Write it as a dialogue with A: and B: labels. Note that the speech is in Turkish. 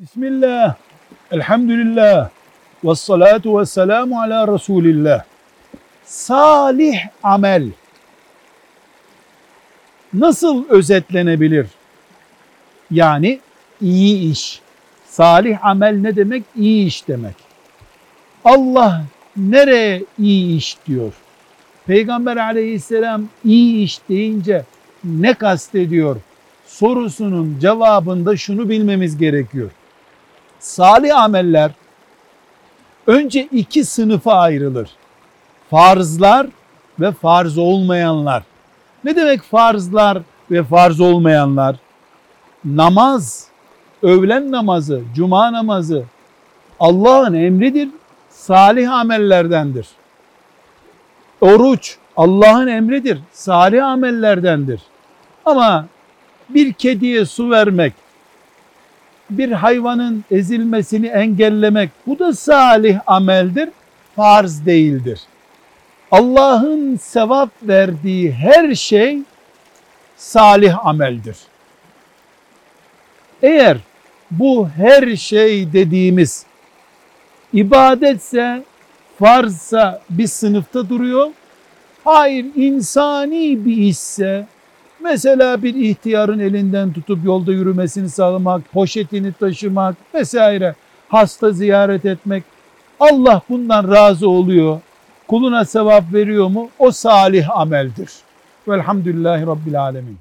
A: Bismillah, elhamdülillah, ve salatu ve selamu ala Resulillah. Salih amel nasıl özetlenebilir? Yani iyi iş. Salih amel ne demek? İyi iş demek. Allah nereye iyi iş diyor? Peygamber aleyhisselam iyi iş deyince ne kastediyor? Sorusunun cevabında şunu bilmemiz gerekiyor. Salih ameller önce iki sınıfa ayrılır. Farzlar ve farz olmayanlar. Ne demek farzlar ve farz olmayanlar? Namaz, öğlen namazı, cuma namazı Allah'ın emridir, salih amellerdendir. Oruç Allah'ın emridir, salih amellerdendir. Ama bir kediye su vermek, bir hayvanın ezilmesini engellemek bu da salih ameldir, farz değildir. Allah'ın sevap verdiği her şey salih ameldir. Eğer bu her şey dediğimiz ibadetse, farzsa bir sınıfta duruyor. Hayır insani bir işse, mesela bir ihtiyarın elinden tutup yolda yürümesini sağlamak, poşetini taşımak vesaire, hasta ziyaret etmek, Allah bundan razı oluyor. Kuluna sevap veriyor mu? O salih ameldir. Velhamdülillahi Rabbil Alemin.